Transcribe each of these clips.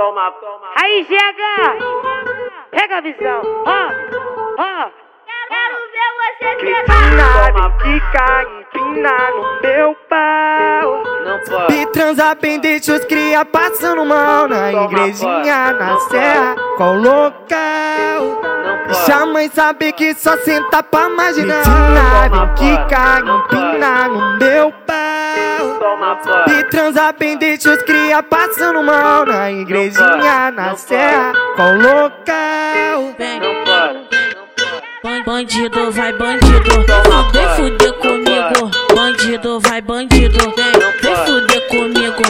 toma, toma. Aí, chega! Pega a visão, ó, ó. Quero ver você Empina, me quica, empina no meu pau. Não pode. Me transa bem, deixa os cria passando mal na igrejinha, na serra, qual local? Deixa a mãe saber que só senta pra marginal. Quica, Não empina no meu pau. Toma. Me transa bem, deixa os cria passando mal na igrejinha, na Não serra, qual local? Não pode. Ban- Bandido vai bandido, vem fuder comigo. Bandido vai bandido, vem, vem fuder comigo.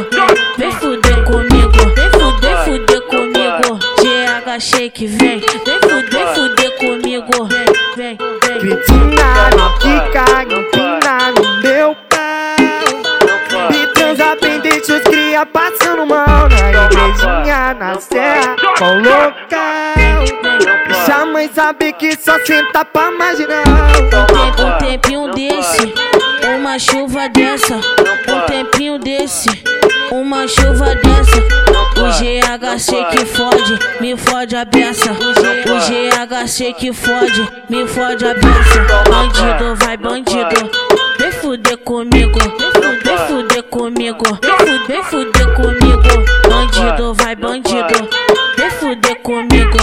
Vem fuder comigo, vem fuder, fuder comigo. GH Shake vem, vem fuder, fuder comigo. Vem, vem, vem. Empina, me quica, empina passando mal na igrejinha, na serra, qual local? Deixa a mãe saber que só senta pra marginal. Um um tempinho desse, uma chuva dessa. Um tempinho desse, uma chuva dessa. O GHC que fode, me fode a beça. O GHC que fode, me fode a beça. Bandido vai fuder, fuder comigo. Bandido vai bandido, vem fuder comigo.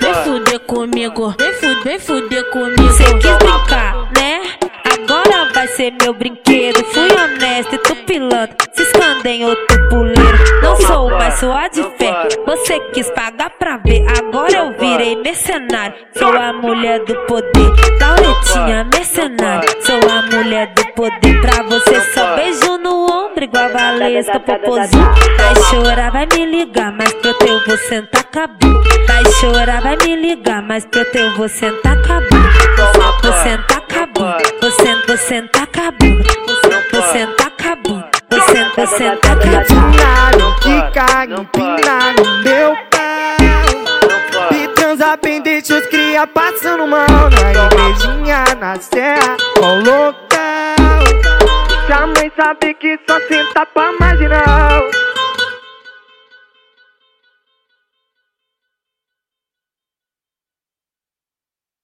Vem fuder comigo, vem fuder, fuder comigo. Cê quis brincar, né? Agora vai ser meu brinquedo. Fui honesto e tô pilantra. Se esconde em outro puleiro. Não sou mais sua de fé. Você quis pagar pra ver. Agora eu virei mercenário. Sou a mulher do poder. Lauretinha mercenário. Sou a mulher do poder. Igual a Valesca Popozuda. Vai chorar, vai me ligar. Mas pro teu vou sentar cabelo. Vai chorar, vai me ligar. Mas pro teu vou sentar cabelo. Vou sentar cabelo. Vou sentar, vou sentar cabelo. Vou sentar cabelo. Vou sentar, vou sentar me quica, empina no meu pau. Me transa bem, deixa os cria passando mal na igrejinha, na serra, qual a mãe saber que só senta pra marginal.